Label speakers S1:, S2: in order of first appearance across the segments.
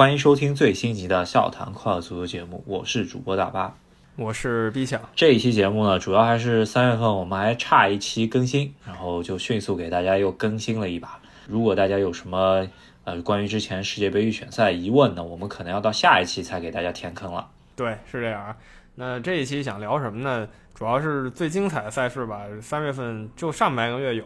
S1: 欢迎收听最新集的笑谈快乐足球节目，我是主播大巴，
S2: 我是 B 强。
S1: 这一期节目呢，主要还是三月份我们还差一期更新，然后就迅速给大家又更新了一把。如果大家有什么呃关于之前世界杯预选赛疑问呢，我们可能要到下一期才给大家填坑了。
S2: 对，是这样啊。那这一期想聊什么呢？主要是最精彩的赛事吧。三月份就上半个月有，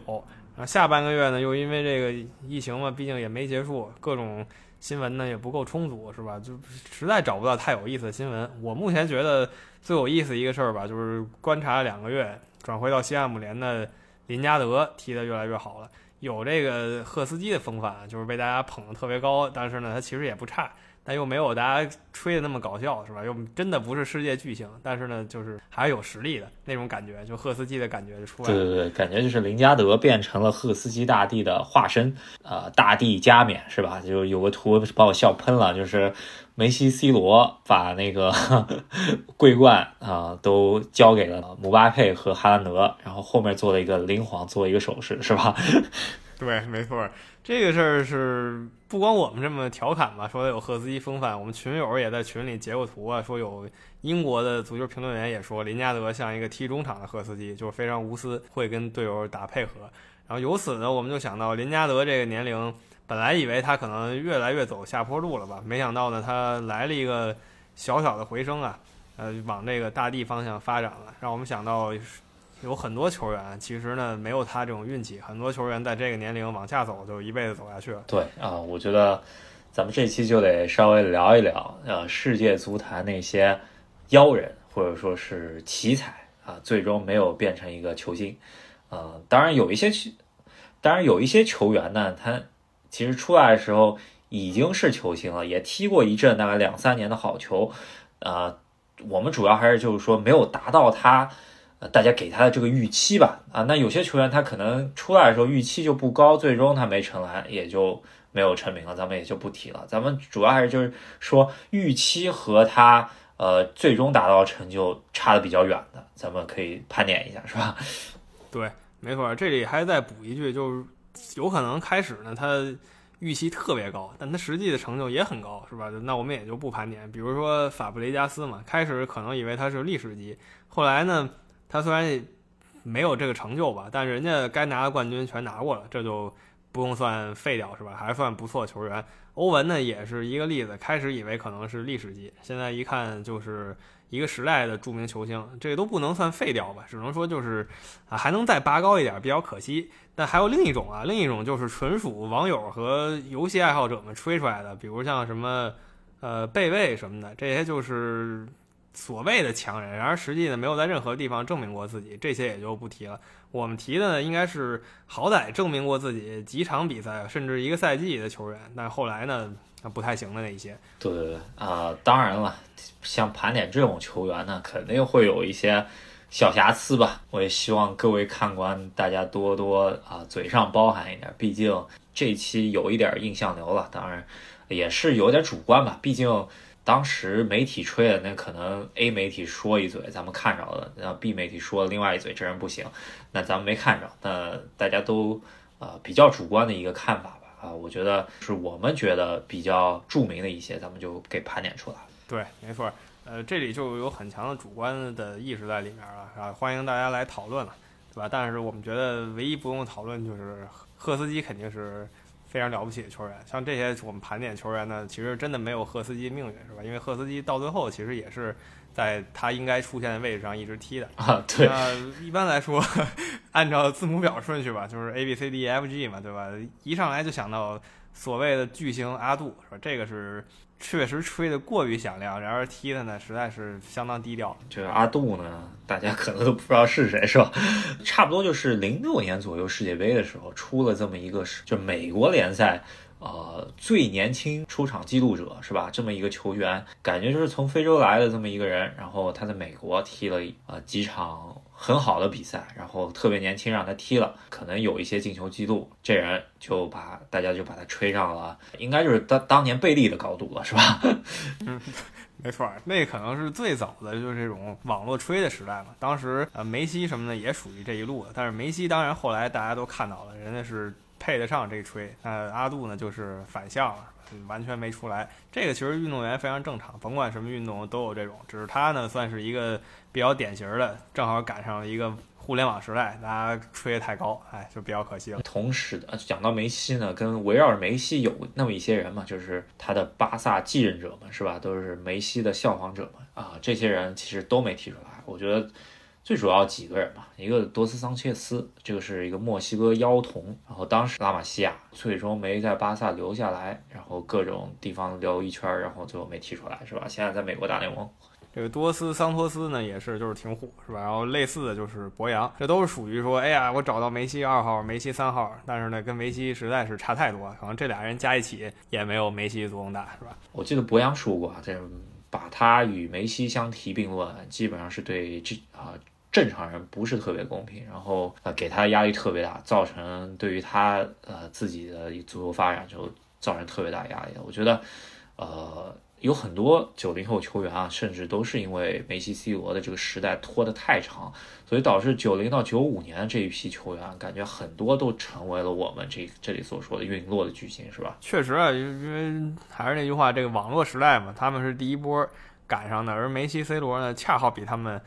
S2: 然后下半个月呢，又因为这个疫情嘛，毕竟也没结束，各种新闻呢也不够充足，是吧？就实在找不到太有意思的新闻。我目前觉得最有意思一个事儿吧，就是观察两个月，转回到西汉姆联的林加德踢得越来越好了。有这个赫斯基的风范，就是被大家捧得特别高，但是呢，他其实也不差，但又没有大家吹的那么搞笑，是吧？又真的不是世界巨星，但是呢，就是还是有实力的那种感觉，就赫斯基的感觉就出来了。
S1: 对对对，感觉就是林加德变成了赫斯基大帝的化身，呃，大帝加冕是吧？就有个图把我笑喷了，就是梅西、C 罗把那个 桂冠啊都交给了姆巴佩和哈兰德，然后后面做了一个灵皇，做一个手势，是吧？
S2: 对，没错，这个事儿是不光我们这么调侃吧，说有赫斯基风范，我们群友也在群里截过图啊，说有英国的足球评论员也说林加德像一个踢中场的赫斯基，就是非常无私，会跟队友打配合。然后由此呢，我们就想到林加德这个年龄，本来以为他可能越来越走下坡路了吧，没想到呢，他来了一个小小的回升啊，呃，往这个大地方向发展了，让我们想到。有很多球员其实呢没有他这种运气，很多球员在这个年龄往下走就一辈子走下去了。
S1: 对啊，我觉得咱们这期就得稍微聊一聊，呃，世界足坛那些妖人或者说是奇才啊，最终没有变成一个球星。呃，当然有一些球，当然有一些球员呢，他其实出来的时候已经是球星了，也踢过一阵大概两三年的好球。呃，我们主要还是就是说没有达到他。大家给他的这个预期吧，啊，那有些球员他可能出来的时候预期就不高，最终他没成来，也就没有成名了，咱们也就不提了。咱们主要还是就是说预期和他呃最终达到成就差的比较远的，咱们可以盘点一下，是吧？
S2: 对，没错，这里还再补一句，就是有可能开始呢他预期特别高，但他实际的成就也很高，是吧？那我们也就不盘点。比如说法布雷加斯嘛，开始可能以为他是历史级，后来呢？他虽然没有这个成就吧，但人家该拿的冠军全拿过了，这就不用算废掉是吧？还算不错球员。欧文呢也是一个例子，开始以为可能是历史级，现在一看就是一个时代的著名球星，这都不能算废掉吧？只能说就是啊还能再拔高一点，比较可惜。但还有另一种啊，另一种就是纯属网友和游戏爱好者们吹出来的，比如像什么呃贝位什么的，这些就是。所谓的强人，然而实际呢没有在任何地方证明过自己，这些也就不提了。我们提的呢应该是好歹证明过自己几场比赛，甚至一个赛季的球员，但后来呢不太行的那些。
S1: 对对对啊，当然了，像盘点这种球员呢，肯定会有一些小瑕疵吧。我也希望各位看官大家多多啊嘴上包含一点，毕竟这期有一点印象流了，当然也是有点主观吧，毕竟。当时媒体吹的那可能 A 媒体说一嘴，咱们看着了；然后 B 媒体说另外一嘴，这人不行，那咱们没看着。那大家都呃比较主观的一个看法吧啊，我觉得是我们觉得比较著名的一些，咱们就给盘点出来。
S2: 对，没错，呃，这里就有很强的主观的意识在里面了啊，欢迎大家来讨论了，对吧？但是我们觉得唯一不用讨论就是赫斯基肯定是。非常了不起的球员，像这些我们盘点球员呢，其实真的没有赫斯基命运，是吧？因为赫斯基到最后其实也是在他应该出现的位置上一直踢的
S1: 啊。对，
S2: 一般来说，按照字母表顺序吧，就是 A B C D E F G 嘛，对吧？一上来就想到所谓的巨星阿杜，是吧？这个是。确实吹得过于响亮，然而踢的呢实在是相当低调。
S1: 这个阿杜呢，大家可能都不知道是谁，是吧？差不多就是零六年左右世界杯的时候出了这么一个，就美国联赛。呃，最年轻出场记录者是吧？这么一个球员，感觉就是从非洲来的这么一个人，然后他在美国踢了呃几场很好的比赛，然后特别年轻让他踢了，可能有一些进球记录，这人就把大家就把他吹上了，应该就是当当年贝利的高度了，是吧？
S2: 嗯，没错，那可能是最早的就是这种网络吹的时代嘛。当时呃梅西什么的也属于这一路的，但是梅西当然后来大家都看到了，人家是。配得上这吹，那阿杜呢就是反向了，完全没出来。这个其实运动员非常正常，甭管什么运动都有这种，只是他呢算是一个比较典型的，正好赶上了一个互联网时代，大家吹得太高，哎，就比较可惜了。
S1: 同时的，讲到梅西呢，跟围绕着梅西有那么一些人嘛，就是他的巴萨继任者们，是吧？都是梅西的效仿者们啊，这些人其实都没提出来。我觉得。最主要几个人嘛，一个多斯桑切斯，这个是一个墨西哥妖童，然后当时拉玛西亚最终没在巴萨留下来，然后各种地方溜一圈，然后最后没提出来，是吧？现在在美国打联盟。
S2: 这个多斯桑托斯呢，也是就是挺火，是吧？然后类似的就是博扬，这都是属于说，哎呀，我找到梅西二号，梅西三号，但是呢，跟梅西实在是差太多，可能这俩人加一起也没有梅西作用大，是吧？
S1: 我记得博扬说过啊，这把他与梅西相提并论，基本上是对这啊。正常人不是特别公平，然后呃给他压力特别大，造成对于他呃自己的足球发展就造成特别大压力。我觉得，呃有很多九零后球员啊，甚至都是因为梅西、C 罗的这个时代拖得太长，所以导致九零到九五年这一批球员，感觉很多都成为了我们这这里所说的陨落的巨星，是吧？
S2: 确实啊，因为还是那句话，这个网络时代嘛，他们是第一波赶上的，而梅西、C 罗呢，恰好比他们。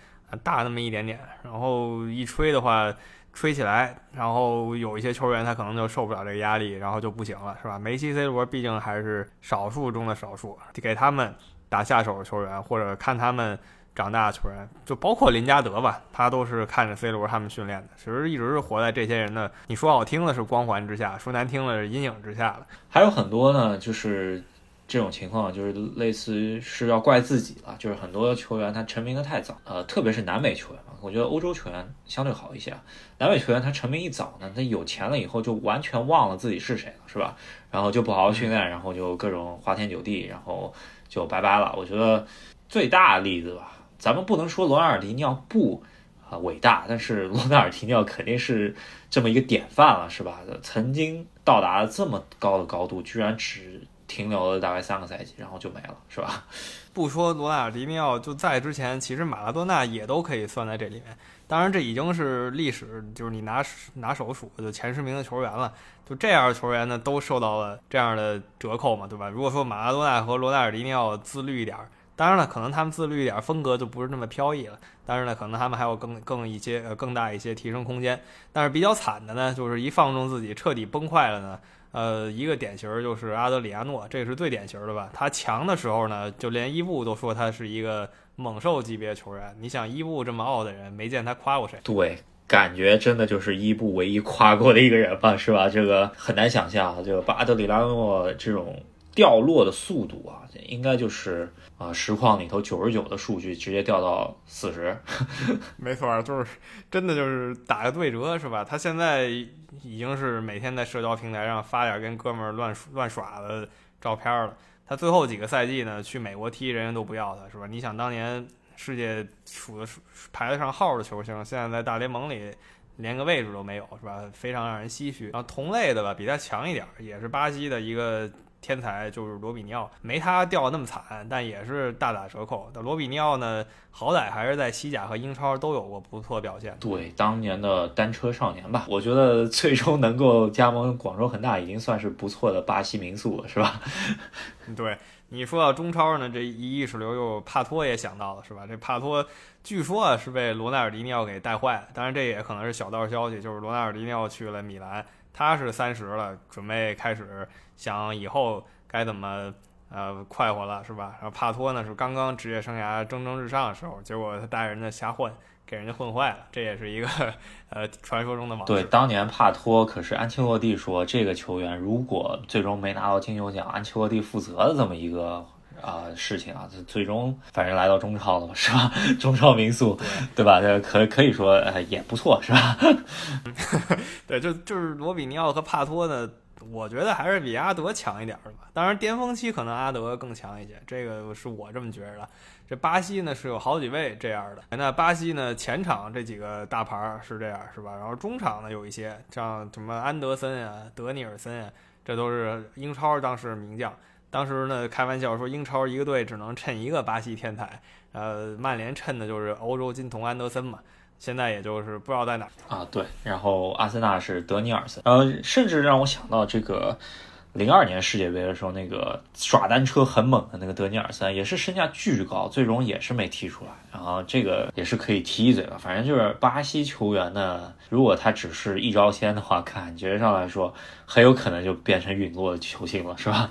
S2: 大那么一点点，然后一吹的话，吹起来，然后有一些球员他可能就受不了这个压力，然后就不行了，是吧？梅西、C 罗毕竟还是少数中的少数，给他们打下手的球员，或者看他们长大的球员，就包括林加德吧，他都是看着 C 罗他们训练的，其实一直是活在这些人的，你说好听的是光环之下，说难听的是阴影之下的。
S1: 还有很多呢，就是。这种情况就是类似是要怪自己了，就是很多球员他成名的太早，呃，特别是南美球员嘛，我觉得欧洲球员相对好一些。南美球员他成名一早呢，他有钱了以后就完全忘了自己是谁了，是吧？然后就不好好训练，然后就各种花天酒地，然后就拜拜了。我觉得最大的例子吧，咱们不能说罗纳尔迪尼奥不啊伟大，但是罗纳尔迪尼奥肯定是这么一个典范了，是吧？曾经到达了这么高的高度，居然只。停留了大概三个赛季，然后就没了，是吧？
S2: 不说罗纳尔迪尼奥，就在之前，其实马拉多纳也都可以算在这里面。当然，这已经是历史，就是你拿拿手数就前十名的球员了。就这样的球员呢，都受到了这样的折扣嘛，对吧？如果说马拉多纳和罗纳尔迪尼奥自律一点，当然了，可能他们自律一点，风格就不是那么飘逸了。但是呢，可能他们还有更更一些呃更大一些提升空间。但是比较惨的呢，就是一放纵自己，彻底崩坏了呢。呃，一个典型就是阿德里亚诺，这个是最典型的吧？他强的时候呢，就连伊布都说他是一个猛兽级别球员。你想，伊布这么傲的人，没见他夸过谁？
S1: 对，感觉真的就是伊布唯一夸过的一个人吧，是吧？这个很难想象，就巴德里拉诺这种掉落的速度啊，应该就是啊，实况里头九十九的数据直接掉到四十。
S2: 没错，就是真的就是打个对折，是吧？他现在。已经是每天在社交平台上发点跟哥们儿乱乱耍的照片了。他最后几个赛季呢，去美国踢，人人都不要他，是吧？你想当年世界数的数排得上号的球星，现在在大联盟里连个位置都没有，是吧？非常让人唏嘘。然后同类的吧，比他强一点，也是巴西的一个。天才就是罗比尼奥，没他掉那么惨，但也是大打折扣。但罗比尼奥呢，好歹还是在西甲和英超都有过不错表现。
S1: 对，当年的单车少年吧，我觉得最终能够加盟广州恒大，已经算是不错的巴西民宿了，是吧？
S2: 对，你说到中超呢，这一意识流又帕托也想到了，是吧？这帕托据说啊是被罗纳尔迪尼奥给带坏了，当然这也可能是小道消息，就是罗纳尔迪尼奥去了米兰。他是三十了，准备开始想以后该怎么呃快活了，是吧？然后帕托呢是刚刚职业生涯蒸蒸日上的时候，结果他带人家瞎混，给人家混坏了，这也是一个呃传说中的往
S1: 事。对，当年帕托可是安切洛蒂说这个球员如果最终没拿到金球奖，安切洛蒂负责的这么一个。啊，事情啊，最终反正来到中超了嘛，是吧？中超民宿，对吧？这可可以说也不错，是吧？
S2: 对，就就是罗比尼奥和帕托呢，我觉得还是比阿德强一点的吧。当然，巅峰期可能阿德更强一些，这个是我这么觉得。这巴西呢是有好几位这样的。那巴西呢前场这几个大牌是这样，是吧？然后中场呢有一些像什么安德森啊、德尼尔森啊，这都是英超当时名将。当时呢，开玩笑说英超一个队只能衬一个巴西天才，呃，曼联衬的就是欧洲金童安德森嘛。现在也就是不知道在哪
S1: 啊。对，然后阿森纳是德尼尔森，呃，甚至让我想到这个零二年世界杯的时候，那个耍单车很猛的那个德尼尔森，也是身价巨高，最终也是没踢出来。然后这个也是可以提一嘴了。反正就是巴西球员呢，如果他只是一招鲜的话，感觉上来说很有可能就变成陨落的球星了，是吧？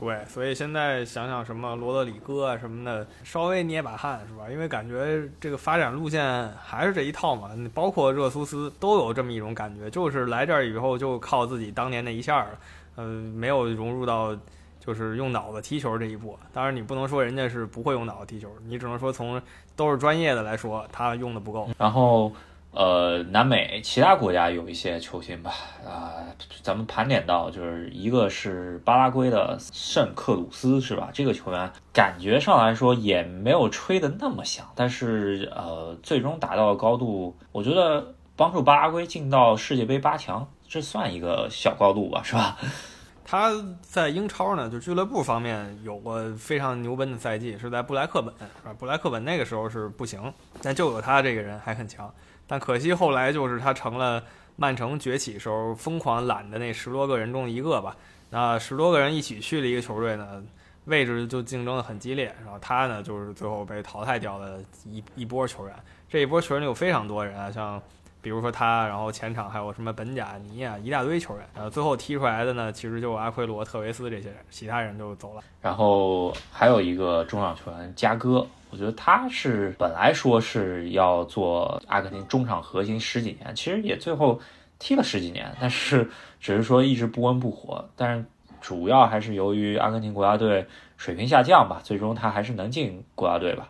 S2: 对，所以现在想想什么罗德里戈啊什么的，稍微捏把汗是吧？因为感觉这个发展路线还是这一套嘛，包括热苏斯都有这么一种感觉，就是来这儿以后就靠自己当年那一下了，呃，没有融入到就是用脑子踢球这一步。当然你不能说人家是不会用脑子踢球，你只能说从都是专业的来说，他用的不够。
S1: 然后。呃，南美其他国家有一些球星吧，啊，咱们盘点到就是一个是巴拉圭的圣克鲁斯，是吧？这个球员感觉上来说也没有吹的那么响，但是呃，最终达到的高度，我觉得帮助巴拉圭进到世界杯八强，这算一个小高度吧，是吧？
S2: 他在英超呢，就俱乐部方面有过非常牛奔的赛季，是在布莱克本，是吧？布莱克本那个时候是不行，但就有他这个人还很强。但可惜后来就是他成了曼城崛起时候疯狂揽的那十多个人中一个吧。那十多个人一起去了一个球队呢，位置就竞争的很激烈。然后他呢就是最后被淘汰掉的一一波球员。这一波球员有非常多人啊，像比如说他，然后前场还有什么本贾尼啊，一大堆球员。呃最后踢出来的呢，其实就阿奎罗、特维斯这些人，其他人就走了。
S1: 然后还有一个中场球员加戈。我觉得他是本来说是要做阿根廷中场核心十几年，其实也最后踢了十几年，但是只是说一直不温不火。但是主要还是由于阿根廷国家队水平下降吧，最终他还是能进国家队吧。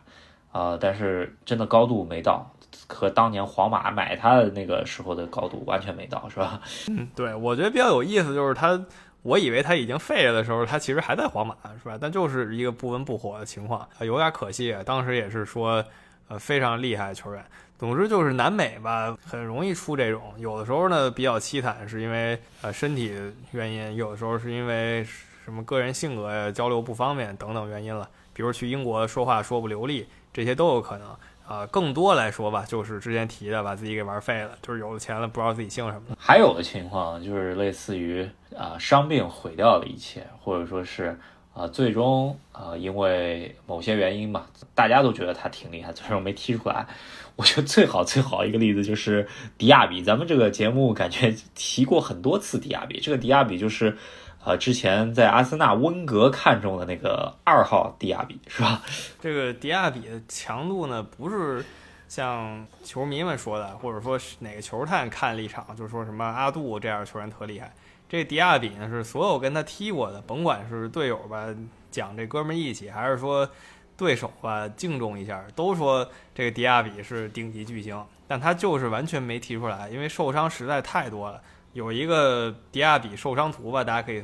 S1: 啊，但是真的高度没到，和当年皇马买他的那个时候的高度完全没到，是吧？
S2: 嗯，对，我觉得比较有意思就是他。我以为他已经废了的时候，他其实还在皇马，是吧？但就是一个不温不火的情况，有点可惜。当时也是说，呃，非常厉害的球员。总之就是南美吧，很容易出这种。有的时候呢比较凄惨，是因为呃身体原因；有的时候是因为什么个人性格呀交流不方便等等原因了。比如去英国说话说不流利，这些都有可能。啊，更多来说吧，就是之前提的，把自己给玩废了，就是有了钱了，不知道自己姓什么。
S1: 还有的情况就是类似于啊，伤病毁掉了一切，或者说是啊，最终啊，因为某些原因吧，大家都觉得他挺厉害，最终没踢出来。我觉得最好最好一个例子就是迪亚比，咱们这个节目感觉提过很多次迪亚比，这个迪亚比就是。呃，之前在阿森纳温格看中的那个二号迪亚比是吧？
S2: 这个迪亚比的强度呢，不是像球迷们说的，或者说是哪个球探看立场，就说什么阿杜这样球员特厉害。这迪亚比呢，是所有跟他踢过的，甭管是队友吧，讲这哥们义气，还是说对手吧敬重一下，都说这个迪亚比是顶级巨星。但他就是完全没踢出来，因为受伤实在太多了。有一个迪亚比受伤图吧，大家可以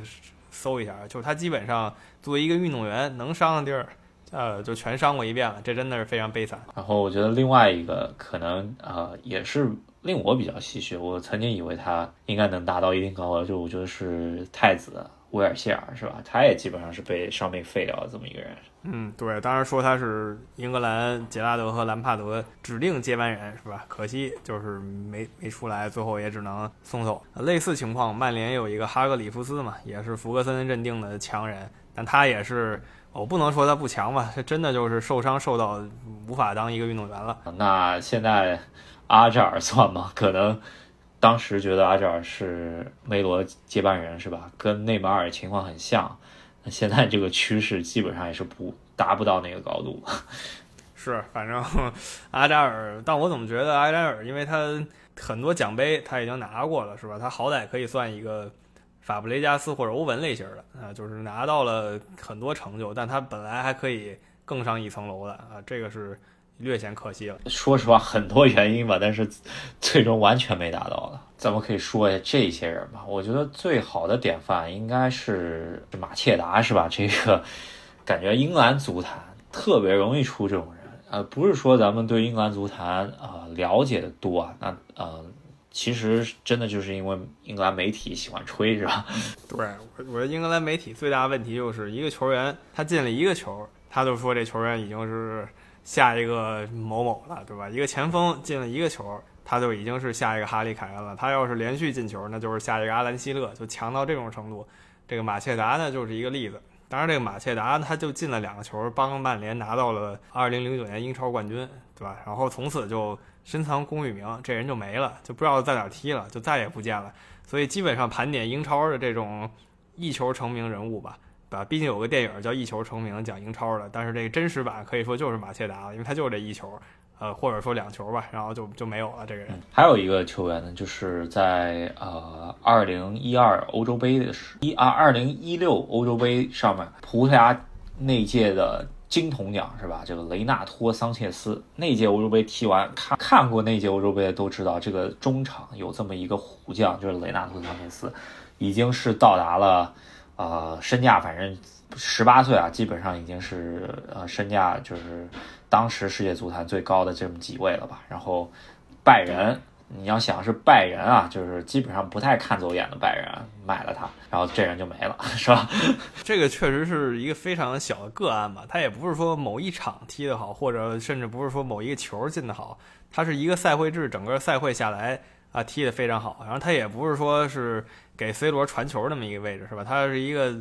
S2: 搜一下。就是他基本上作为一个运动员，能伤的地儿，呃，就全伤过一遍了。这真的是非常悲惨。
S1: 然后我觉得另外一个可能，呃，也是令我比较唏嘘。我曾经以为他应该能达到一定高度，就我觉得是太子。威尔希尔是吧？他也基本上是被伤病废掉的这么一个人。
S2: 嗯，对，当然说他是英格兰杰拉德和兰帕德指定接班人是吧？可惜就是没没出来，最后也只能送走。类似情况，曼联有一个哈格里夫斯嘛，也是福格森认定的强人，但他也是，我不能说他不强吧，他真的就是受伤受到无法当一个运动员了。
S1: 那现在阿扎尔算吗？可能。当时觉得阿扎尔是梅罗接班人是吧？跟内马尔情况很像。那现在这个趋势基本上也是不达不到那个高度。
S2: 是，反正阿扎尔，但我怎么觉得阿扎尔，因为他很多奖杯他已经拿过了是吧？他好歹可以算一个法布雷加斯或者欧文类型的啊，就是拿到了很多成就，但他本来还可以更上一层楼的啊，这个是。略显可惜了。
S1: 说实话，很多原因吧，但是最终完全没达到了。咱们可以说一下这些人吧。我觉得最好的典范应该是马切达，是吧？这个感觉英格兰足坛特别容易出这种人。呃，不是说咱们对英格兰足坛啊了解的多啊，那呃，其实真的就是因为英格兰媒体喜欢吹，是吧？
S2: 对，我我觉得英格兰媒体最大的问题就是一个球员他进了一个球，他就说这球员已经是。下一个某某了，对吧？一个前锋进了一个球，他就已经是下一个哈利凯恩了。他要是连续进球，那就是下一个阿兰希勒，就强到这种程度。这个马切达呢就是一个例子。当然，这个马切达他就进了两个球，帮曼联拿到了2009年英超冠军，对吧？然后从此就深藏功与名，这人就没了，就不知道在哪踢了，就再也不见了。所以基本上盘点英超的这种一球成名人物吧，吧？毕竟有个电影叫《一球成名》，讲英超的，但是这个真实版可以说就是马切达，因为他就是这一球。呃，或者说两球吧，然后就就没有了这个人。
S1: 还有一个球员呢，就是在呃二零一二欧洲杯的时一啊二零一六欧洲杯上面，葡萄牙那届的金童奖是吧？这个雷纳托桑切斯那届欧洲杯踢完，看看过那届欧洲杯的都知道，这个中场有这么一个虎将，就是雷纳托桑切斯，已经是到达了呃身价，反正十八岁啊，基本上已经是呃身价就是。当时世界足坛最高的这么几位了吧？然后拜仁，你要想是拜仁啊，就是基本上不太看走眼的拜仁买了他，然后这人就没了，是吧？
S2: 这个确实是一个非常小的个案吧。他也不是说某一场踢得好，或者甚至不是说某一个球进得好，他是一个赛会制，整个赛会下来啊踢得非常好。然后他也不是说是给 C 罗传球那么一个位置，是吧？他是一个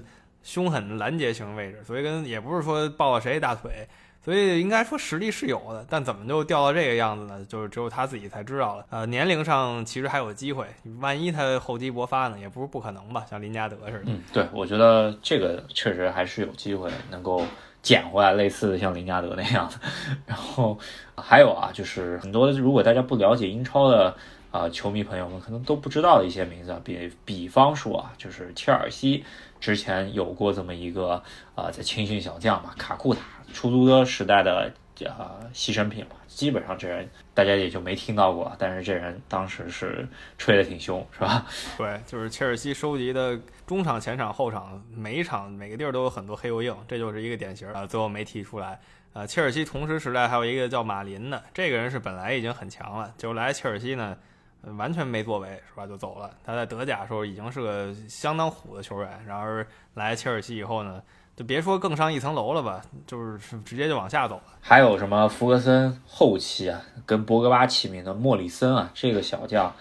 S2: 凶狠拦截型位置，所以跟也不是说抱了谁大腿。所以应该说实力是有的，但怎么就掉到这个样子呢？就是只有他自己才知道了。呃，年龄上其实还有机会，万一他厚积薄发呢，也不是不可能吧？像林加德似的。
S1: 嗯，对，我觉得这个确实还是有机会能够捡回来，类似的像林加德那样的。然后还有啊，就是很多如果大家不了解英超的啊球迷朋友们，可能都不知道的一些名字啊，比比方说啊，就是切尔西之前有过这么一个啊，在青训小将嘛，卡库塔。出租车时代的呃牺牲品嘛，基本上这人大家也就没听到过，但是这人当时是吹的挺凶，是吧？
S2: 对，就是切尔西收集的中场、前场、后场，每一场每个地儿都有很多黑油印，这就是一个典型啊。最后没提出来。呃，切尔西同时时代还有一个叫马林的，这个人是本来已经很强了，就来切尔西呢，完全没作为，是吧？就走了。他在德甲时候已经是个相当虎的球员，然而来切尔西以后呢？就别说更上一层楼了吧，就是直接就往下走了。
S1: 还有什么福格森后期啊，跟博格巴齐名的莫里森啊，这个小将，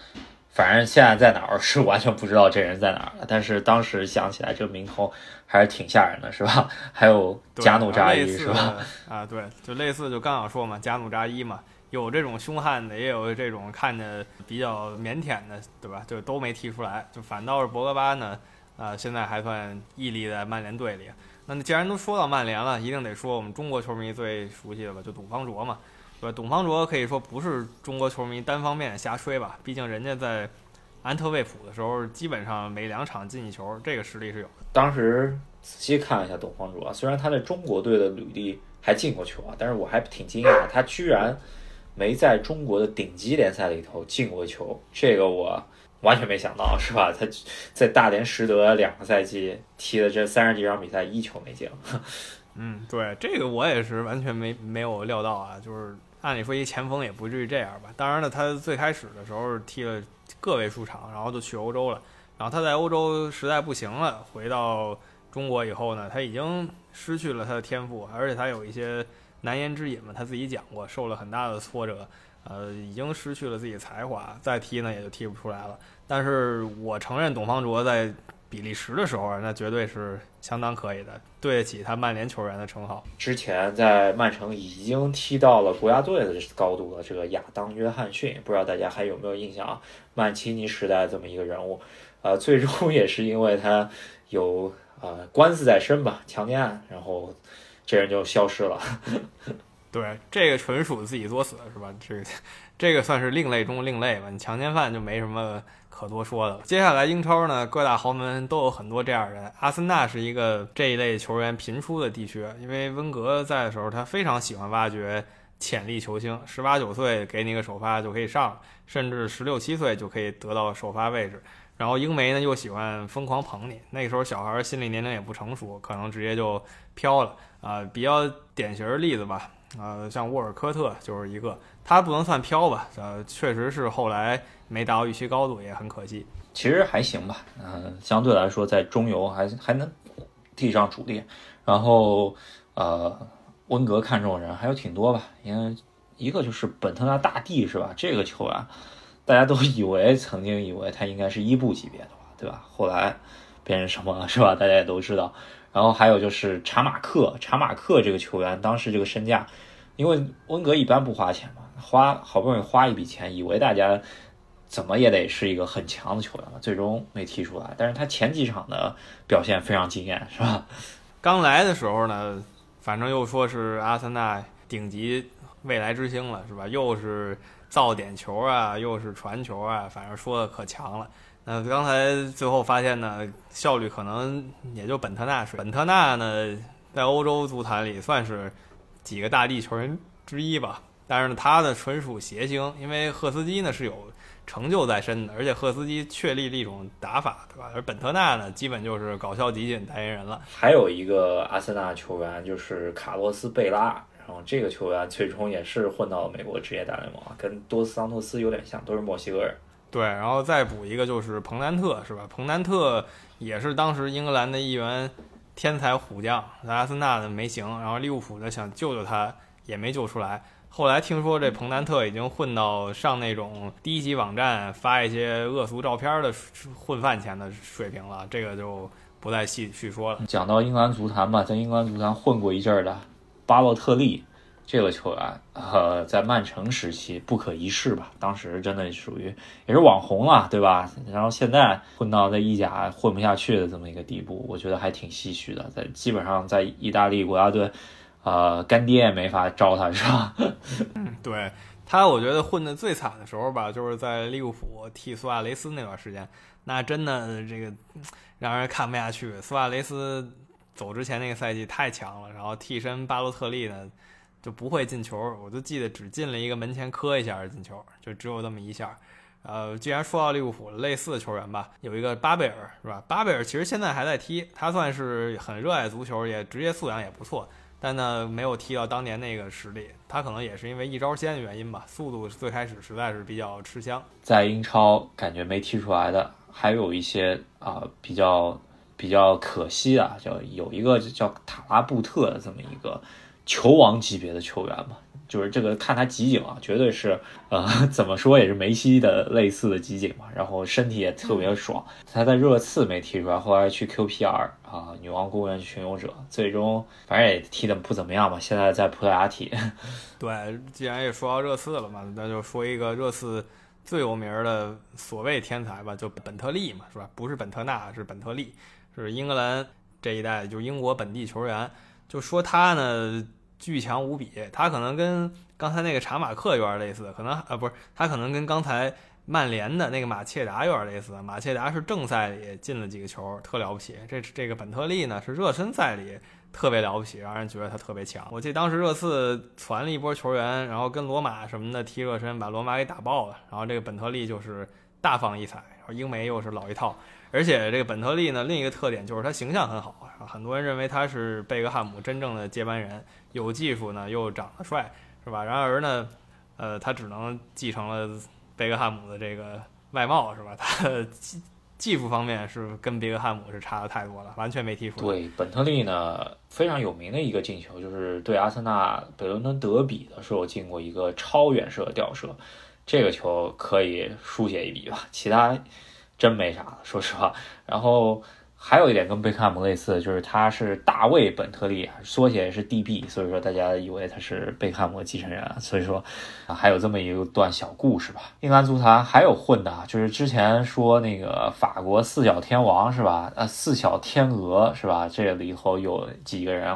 S1: 反正现在在哪儿是完全不知道这人在哪儿了。但是当时想起来这个名头还是挺吓人的，是吧？还有加努扎伊是吧？
S2: 啊，对，就类似就刚想说嘛，加努扎伊嘛，有这种凶悍的，也有这种看着比较腼腆的，对吧？就都没踢出来，就反倒是博格巴呢，啊，现在还算屹立在曼联队里。那既然都说到曼联了，一定得说我们中国球迷最熟悉的吧，就董方卓嘛，对吧？董方卓可以说不是中国球迷单方面瞎吹吧，毕竟人家在安特卫普的时候，基本上每两场进一球，这个实力是有。
S1: 当时仔细看了一下董方卓，虽然他在中国队的履历还进过球啊，但是我还挺惊讶，他居然没在中国的顶级联赛里头进过球，这个我。完全没想到，是吧？他在大连实德两个赛季踢的这三十几场比赛，一球没进。
S2: 嗯，对，这个我也是完全没没有料到啊。就是按理说一前锋也不至于这样吧。当然了，他最开始的时候踢了个位数场，然后就去欧洲了。然后他在欧洲实在不行了，回到中国以后呢，他已经失去了他的天赋，而且他有一些难言之隐嘛，他自己讲过，受了很大的挫折。呃，已经失去了自己才华，再踢呢也就踢不出来了。但是我承认，董方卓在比利时的时候，那绝对是相当可以的，对得起他曼联球员的称号。
S1: 之前在曼城已经踢到了国家队的高度了。这个亚当·约翰逊，不知道大家还有没有印象啊？曼奇尼时代这么一个人物，呃，最终也是因为他有呃官司在身吧，强奸案，然后这人就消失了。
S2: 对，这个纯属自己作死是吧？这个，这个算是另类中另类吧。你强奸犯就没什么可多说的了。接下来英超呢，各大豪门都有很多这样人。阿森纳是一个这一类球员频出的地区，因为温格在的时候，他非常喜欢挖掘潜力球星，十八九岁给你个首发就可以上，甚至十六七岁就可以得到首发位置。然后英媒呢又喜欢疯狂捧你，那个时候小孩心理年龄也不成熟，可能直接就飘了啊。比较典型的例子吧。呃，像沃尔科特就是一个，他不能算飘吧？呃，确实是后来没达到预期高度，也很可惜。
S1: 其实还行吧，嗯，相对来说在中游还还能踢上主力。然后呃，温格看中人还有挺多吧，因为一个就是本特纳大帝是吧？这个球员大家都以为曾经以为他应该是伊布级别的吧，对吧？后来变成什么了，是吧？大家也都知道。然后还有就是查马克，查马克这个球员当时这个身价，因为温格一般不花钱嘛，花好不容易花一笔钱，以为大家怎么也得是一个很强的球员了，最终没踢出来。但是他前几场的表现非常惊艳，是吧？
S2: 刚来的时候呢，反正又说是阿森纳顶级未来之星了，是吧？又是造点球啊，又是传球啊，反正说的可强了。那刚才最后发现呢，效率可能也就本特纳水。本特纳呢，在欧洲足坛里算是几个大地球员之一吧，但是呢，他的纯属谐星，因为赫斯基呢是有成就在身的，而且赫斯基确立了一种打法，对吧？而本特纳呢，基本就是搞笑极品代言人了。
S1: 还有一个阿森纳球员就是卡洛斯贝拉。然后这个球员最终也是混到了美国职业大联盟，跟多斯桑托斯有点像，都是墨西哥人。
S2: 对，然后再补一个就是彭南特，是吧？彭南特也是当时英格兰的一员天才虎将，在阿森纳的没行，然后利物浦的想救救他也没救出来。后来听说这彭南特已经混到上那种低级网站发一些恶俗照片的混饭钱的水平了，这个就不再细叙说了。
S1: 讲到英格兰足坛吧，在英格兰足坛混过一阵儿的。巴洛特利这个球员，呃，在曼城时期不可一世吧？当时真的属于也是网红了，对吧？然后现在混到在意甲混不下去的这么一个地步，我觉得还挺唏嘘的。在基本上在意大利国家队，呃，干爹也没法招他，是吧？
S2: 嗯，对他，我觉得混的最惨的时候吧，就是在利物浦替苏亚雷斯那段时间，那真的这个让人看不下去。苏亚雷斯。走之前那个赛季太强了，然后替身巴洛特利呢就不会进球，我就记得只进了一个门前磕一下进球，就只有这么一下。呃，既然说到利物浦类似的球员吧，有一个巴贝尔是吧？巴贝尔其实现在还在踢，他算是很热爱足球，也职业素养也不错，但呢没有踢到当年那个实力。他可能也是因为一招鲜的原因吧，速度最开始实在是比较吃香。
S1: 在英超感觉没踢出来的，还有一些啊比较。比较可惜啊，叫有一个叫塔拉布特的这么一个球王级别的球员嘛，就是这个看他集锦啊，绝对是呃 怎么说也是梅西的类似的集锦嘛，然后身体也特别爽。他在热刺没踢出来，后来去 QPR 啊，女王公园巡游者，最终反正也踢的不怎么样嘛。现在在葡萄牙踢。
S2: 对，既然也说到热刺了嘛，那就说一个热刺最有名的所谓天才吧，就本特利嘛，是吧？不是本特纳，是本特利。就是英格兰这一代，就英国本地球员，就说他呢巨强无比。他可能跟刚才那个查马克有点类似，可能啊不是，他可能跟刚才曼联的那个马切达有点类似。马切达是正赛里进了几个球，特了不起。这这个本特利呢是热身赛里特别了不起，让人觉得他特别强。我记得当时热刺传了一波球员，然后跟罗马什么的踢热身，把罗马给打爆了。然后这个本特利就是大放异彩，然后英媒又是老一套。而且这个本特利呢，另一个特点就是他形象很好，很多人认为他是贝克汉姆真正的接班人，有技术呢，又长得帅，是吧？然而呢，呃，他只能继承了贝克汉姆的这个外貌，是吧？他技技术方面是跟贝克汉姆是差的太多了，完全没踢出。
S1: 对，本特利呢非常有名的一个进球，就是对阿森纳北伦敦德比的时候进过一个超远射吊射，这个球可以书写一笔吧，其他。真没啥，说实话。然后还有一点跟贝克汉姆类似，就是他是大卫本特利，缩写是 DB，所以说大家以为他是贝克汉姆继承人。所以说啊，还有这么一段小故事吧。英格兰足坛还有混的，就是之前说那个法国四小天王是吧？呃，四小天鹅是吧？这里头有几个人，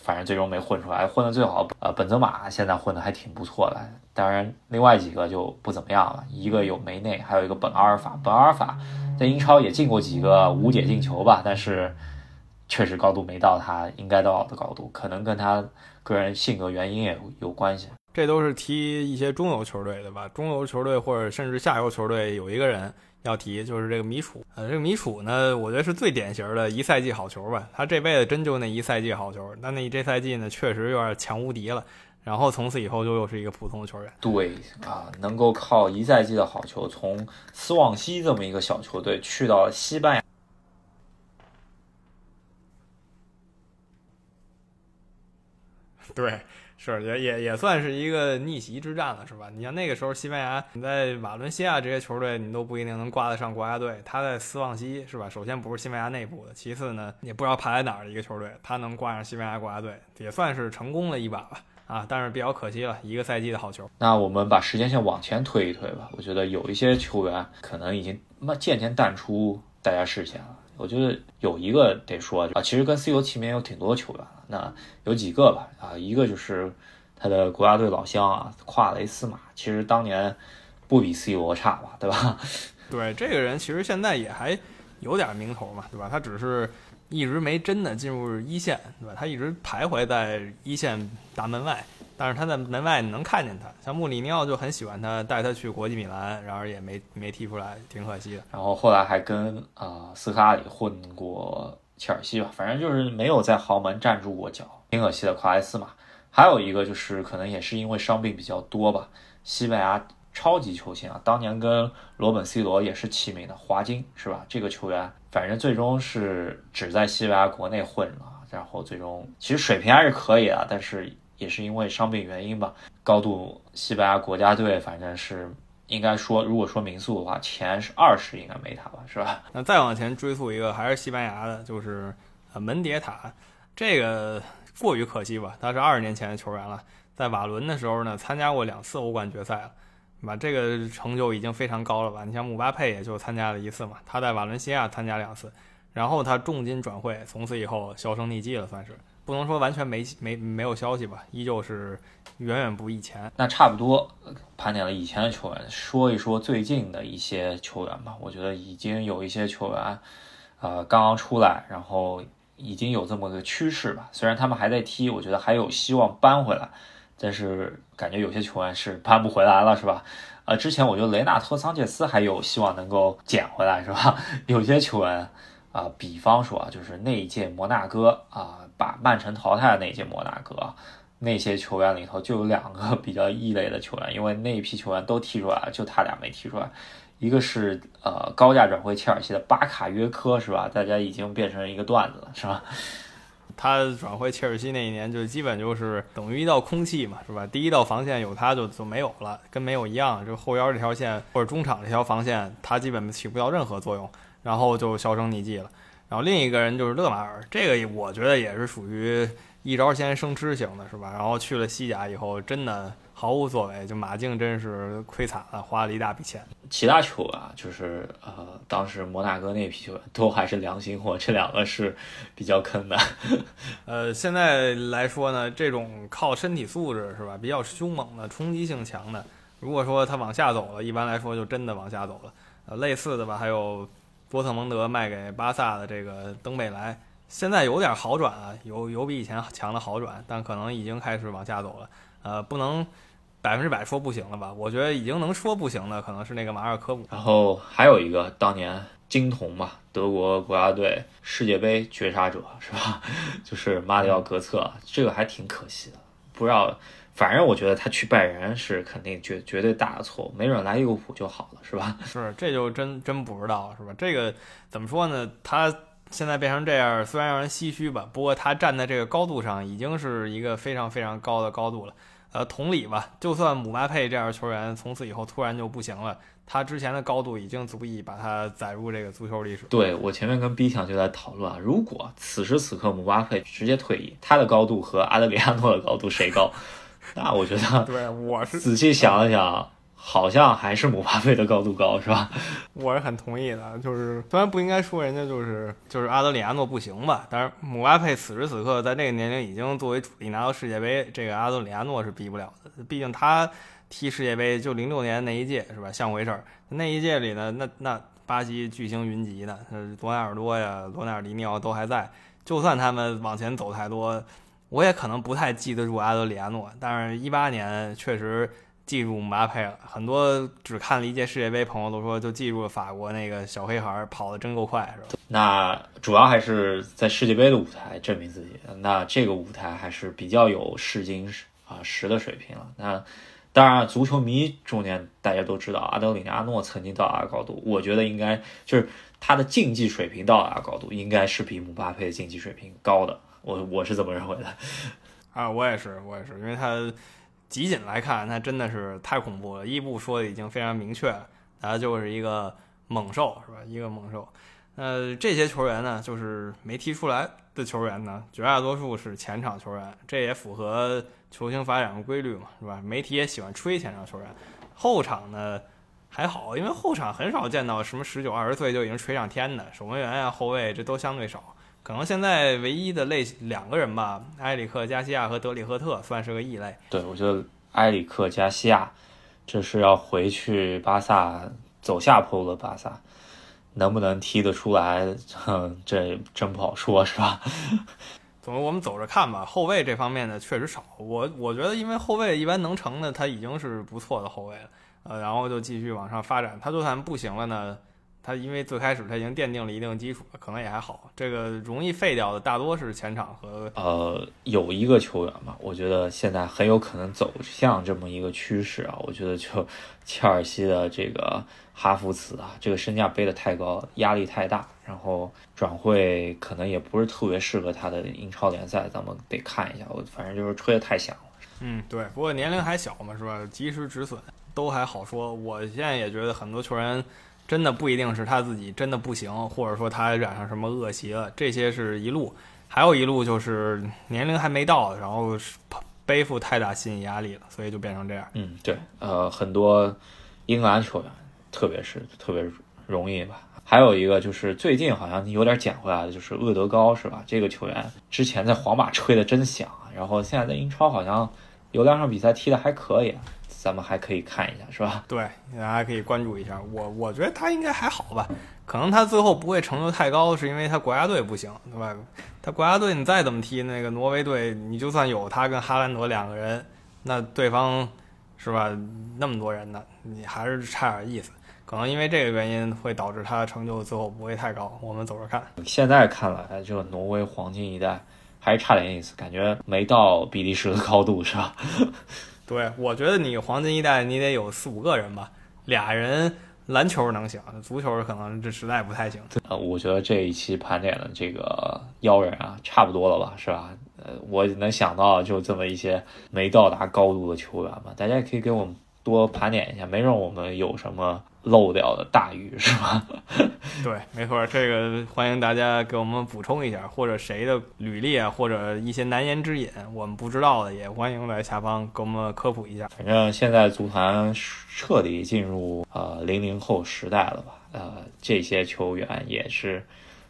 S1: 反正最终没混出来。混的最好，呃，本泽马现在混的还挺不错的。当然，另外几个就不怎么样了。一个有梅内，还有一个本阿尔法。本阿尔法在英超也进过几个无解进球吧，但是确实高度没到他应该到的高度，可能跟他个人性格原因也有关系。
S2: 这都是踢一些中游球队的吧？中游球队或者甚至下游球队有一个人要提，就是这个米楚。呃，这个米楚呢，我觉得是最典型的一赛季好球吧。他这辈子真就那一赛季好球，但那这赛季呢，确实有点强无敌了。然后从此以后就又是一个普通的球员。
S1: 对啊，能够靠一赛季的好球，从斯旺西这么一个小球队去到西班牙。
S2: 对，是也也也算是一个逆袭之战了，是吧？你像那个时候西班牙，你在瓦伦西亚这些球队，你都不一定能挂得上国家队。他在斯旺西，是吧？首先不是西班牙内部的，其次呢，也不知道排在哪儿的一个球队，他能挂上西班牙国家队，也算是成功了一把吧。啊，但是比较可惜了，一个赛季的好球。
S1: 那我们把时间线往前推一推吧，我觉得有一些球员可能已经那渐渐淡出大家视线了。我觉得有一个得说啊，其实跟 C 罗齐名有挺多球员了。那有几个吧？啊，一个就是他的国家队老乡啊，夸雷斯马，其实当年不比 C 罗差吧，对吧？
S2: 对，这个人其实现在也还有点名头嘛，对吧？他只是。一直没真的进入一线，对吧？他一直徘徊在一线大门外，但是他在门外能看见他。像穆里尼奥就很喜欢他，带他去国际米兰，然而也没没踢出来，挺可惜的。
S1: 然后后来还跟啊斯科阿里混过切尔西吧，反正就是没有在豪门站住过脚，挺可惜的。夸埃斯马，还有一个就是可能也是因为伤病比较多吧，西班牙。超级球星啊，当年跟罗本、C 罗也是齐名的华金是吧？这个球员反正最终是只在西班牙国内混了，然后最终其实水平还是可以的，但是也是因为伤病原因吧，高度西班牙国家队反正是应该说，如果说民宿的话，前是二十应该没他吧，是吧？
S2: 那再往前追溯一个，还是西班牙的，就是呃门迭塔，这个过于可惜吧？他是二十年前的球员了，在瓦伦的时候呢，参加过两次欧冠决赛了。吧，这个成就已经非常高了吧？你像姆巴佩也就参加了一次嘛，他在瓦伦西亚参加两次，然后他重金转会，从此以后销声匿迹了，算是不能说完全没没没有消息吧，依旧是远远不以前。
S1: 那差不多盘点了以前的球员，说一说最近的一些球员吧。我觉得已经有一些球员，呃，刚刚出来，然后已经有这么个趋势吧。虽然他们还在踢，我觉得还有希望扳回来。但是感觉有些球员是扳不回来了，是吧？呃，之前我觉得雷纳托·桑切斯还有希望能够捡回来，是吧？有些球员啊，比方说啊，就是那一届摩纳哥啊，把曼城淘汰的那一届摩纳哥，那些球员里头就有两个 比较异类的球员，因为那一批球员都踢出来了，就他俩没踢出来。一个是呃高价转会切尔西的巴卡约科，是吧？大家已经变成一个段子了，是吧？
S2: 他转会切尔西那一年，就基本就是等于一道空气嘛，是吧？第一道防线有他就就没有了，跟没有一样。就后腰这条线或者中场这条防线，他基本起不到任何作用，然后就销声匿迹了。然后另一个人就是勒马尔，这个我觉得也是属于一招鲜生吃型的，是吧？然后去了西甲以后，真的。毫无作为，就马竞真是亏惨了，花了一大笔钱。
S1: 其他球啊，就是呃，当时摩纳哥那批球员都还是良心货，这两个是比较坑的。
S2: 呃，现在来说呢，这种靠身体素质是吧，比较凶猛的、冲击性强的，如果说他往下走了，一般来说就真的往下走了。呃，类似的吧，还有波特蒙德卖给巴萨的这个登贝莱，现在有点好转啊，有有比以前强的好转，但可能已经开始往下走了。呃，不能。百分之百说不行了吧？我觉得已经能说不行的可能是那个马尔科姆。
S1: 然后还有一个当年金童嘛，德国国家队世界杯绝杀者是吧？就是马里奥格策，这个还挺可惜的。不知道，反正我觉得他去拜仁是肯定绝绝对大的错误，没准来利物浦就好了，是吧？
S2: 是，这就真真不知道是吧？这个怎么说呢？他现在变成这样，虽然让人唏嘘吧，不过他站在这个高度上，已经是一个非常非常高的高度了。呃，同理吧，就算姆巴佩这样的球员从此以后突然就不行了，他之前的高度已经足以把他载入这个足球历史。
S1: 对我前面跟 B 强就在讨论啊，如果此时此刻姆巴佩直接退役，他的高度和阿德里亚诺的高度谁高？那我觉得，
S2: 对我是
S1: 仔细想了想。好像还是姆巴佩的高度高，是吧？
S2: 我是很同意的，就是虽然不应该说人家就是就是阿德里亚诺不行吧，但是姆巴佩此时此刻在这个年龄已经作为主力拿到世界杯，这个阿德里亚诺是比不了的。毕竟他踢世界杯就零六年那一届是吧，像回事儿。那一届里呢，那那巴西巨星云集呢，多纳尔多呀、罗纳尔迪尼奥都还在。就算他们往前走太多，我也可能不太记得住阿德里亚诺。但是，一八年确实。记住姆巴佩了，很多只看了一届世界杯朋友都说，就记住了法国那个小黑孩跑的真够快，是吧？
S1: 那主要还是在世界杯的舞台证明自己。那这个舞台还是比较有试金啊石的水平了。那当然，足球迷中间大家都知道，阿德里亚诺曾经到达高度，我觉得应该就是他的竞技水平到达高度，应该是比姆巴佩的竞技水平高的。我我是这么认为的。
S2: 啊，我也是，我也是，因为他集锦来看，那真的是太恐怖了。伊布说的已经非常明确了，他就是一个猛兽，是吧？一个猛兽。呃，这些球员呢，就是没踢出来的球员呢，绝大多数是前场球员，这也符合球星发展的规律嘛，是吧？媒体也喜欢吹前场球员，后场呢还好，因为后场很少见到什么十九二十岁就已经吹上天的守门员啊、后卫，这都相对少。可能现在唯一的类两个人吧，埃里克加西亚和德里赫特算是个异类。
S1: 对，我觉得埃里克加西亚这是要回去巴萨走下坡路的巴萨。能不能踢得出来？哼，这真不好说，是吧？
S2: 总之，我们走着看吧。后卫这方面呢，确实少。我我觉得，因为后卫一般能成的，他已经是不错的后卫了。呃，然后就继续往上发展。他就算不行了呢？他因为最开始他已经奠定了一定基础了，可能也还好。这个容易废掉的大多是前场和
S1: 呃，有一个球员吧，我觉得现在很有可能走向这么一个趋势啊。我觉得就 切尔西的这个哈弗茨啊，这个身价背的太高，压力太大，然后转会可能也不是特别适合他的英超联赛，咱们得看一下。我反正就是吹的太响了。
S2: 嗯，对。不过年龄还小嘛，是吧？及时止损都还好说。我现在也觉得很多球员。真的不一定是他自己真的不行，或者说他染上什么恶习了，这些是一路，还有一路就是年龄还没到，然后背负太大心理压力了，所以就变成这样。
S1: 嗯，对，呃，很多英格兰球员，特别是特别容易吧。还有一个就是最近好像有点捡回来的，就是厄德高，是吧？这个球员之前在皇马吹的真响，然后现在在英超好像有两场比赛踢的还可以。咱们还可以看一下，是吧？
S2: 对，大家可以关注一下。我我觉得他应该还好吧，可能他最后不会成就太高，是因为他国家队不行，对吧？他国家队你再怎么踢，那个挪威队，你就算有他跟哈兰德两个人，那对方是吧？那么多人呢，你还是差点意思。可能因为这个原因，会导致他的成就最后不会太高。我们走着看。
S1: 现在看来，这个挪威黄金一代还是差点意思，感觉没到比利时的高度，是吧？
S2: 对，我觉得你黄金一代你得有四五个人吧，俩人篮球能行，足球可能这实在不太行。
S1: 呃，我觉得这一期盘点的这个妖人啊，差不多了吧，是吧？呃，我能想到就这么一些没到达高度的球员吧，大家也可以给我们多盘点一下，没准我们有什么。漏掉的大鱼是吧？
S2: 对，没错，这个欢迎大家给我们补充一下，或者谁的履历啊，或者一些难言之隐，我们不知道的，也欢迎在下方给我们科普一下。
S1: 反正现在足坛彻底进入呃零零后时代了吧？呃，这些球员也是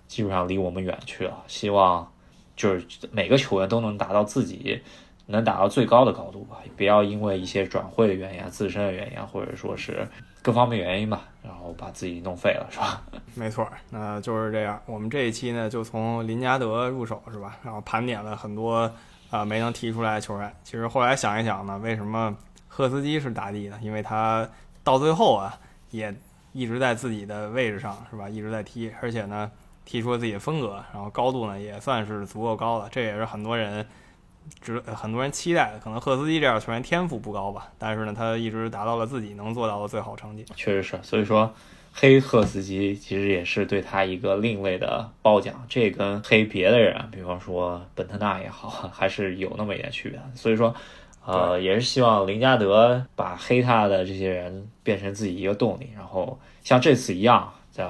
S1: 基本上离我们远去了。希望就是每个球员都能达到自己能达到最高的高度吧，不要因为一些转会的原因、自身的原因，或者说是。各方面原因吧，然后把自己弄废了，是吧？
S2: 没错，那就是这样。我们这一期呢，就从林加德入手，是吧？然后盘点了很多啊没能踢出来的球员。其实后来想一想呢，为什么赫斯基是大帝呢？因为他到最后啊，也一直在自己的位置上，是吧？一直在踢，而且呢，踢出了自己的风格，然后高度呢也算是足够高了。这也是很多人。值很多人期待的，可能赫斯基这样球员天赋不高吧，但是呢，他一直达到了自己能做到的最好成绩。
S1: 确实是，所以说黑赫斯基其实也是对他一个另类的褒奖。这跟黑别的人，比方说本特纳也好，还是有那么一点区别。所以说，呃，也是希望林加德把黑他的这些人变成自己一个动力，然后像这次一样，在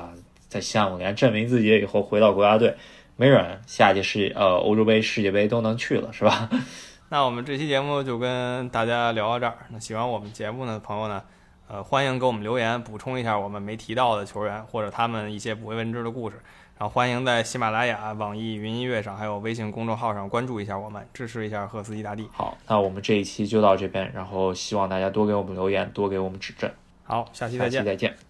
S1: 在项目联证明自己以后回到国家队。没准下一届世界呃欧洲杯、世界杯都能去了，是吧？
S2: 那我们这期节目就跟大家聊到这儿。那喜欢我们节目的朋友呢，呃，欢迎给我们留言，补充一下我们没提到的球员或者他们一些不为人知的故事。然后欢迎在喜马拉雅、网易云音乐上，还有微信公众号上关注一下我们，支持一下赫斯基大帝。
S1: 好，那我们这一期就到这边，然后希望大家多给我们留言，多给我们指正。
S2: 好，下期再见。
S1: 再见。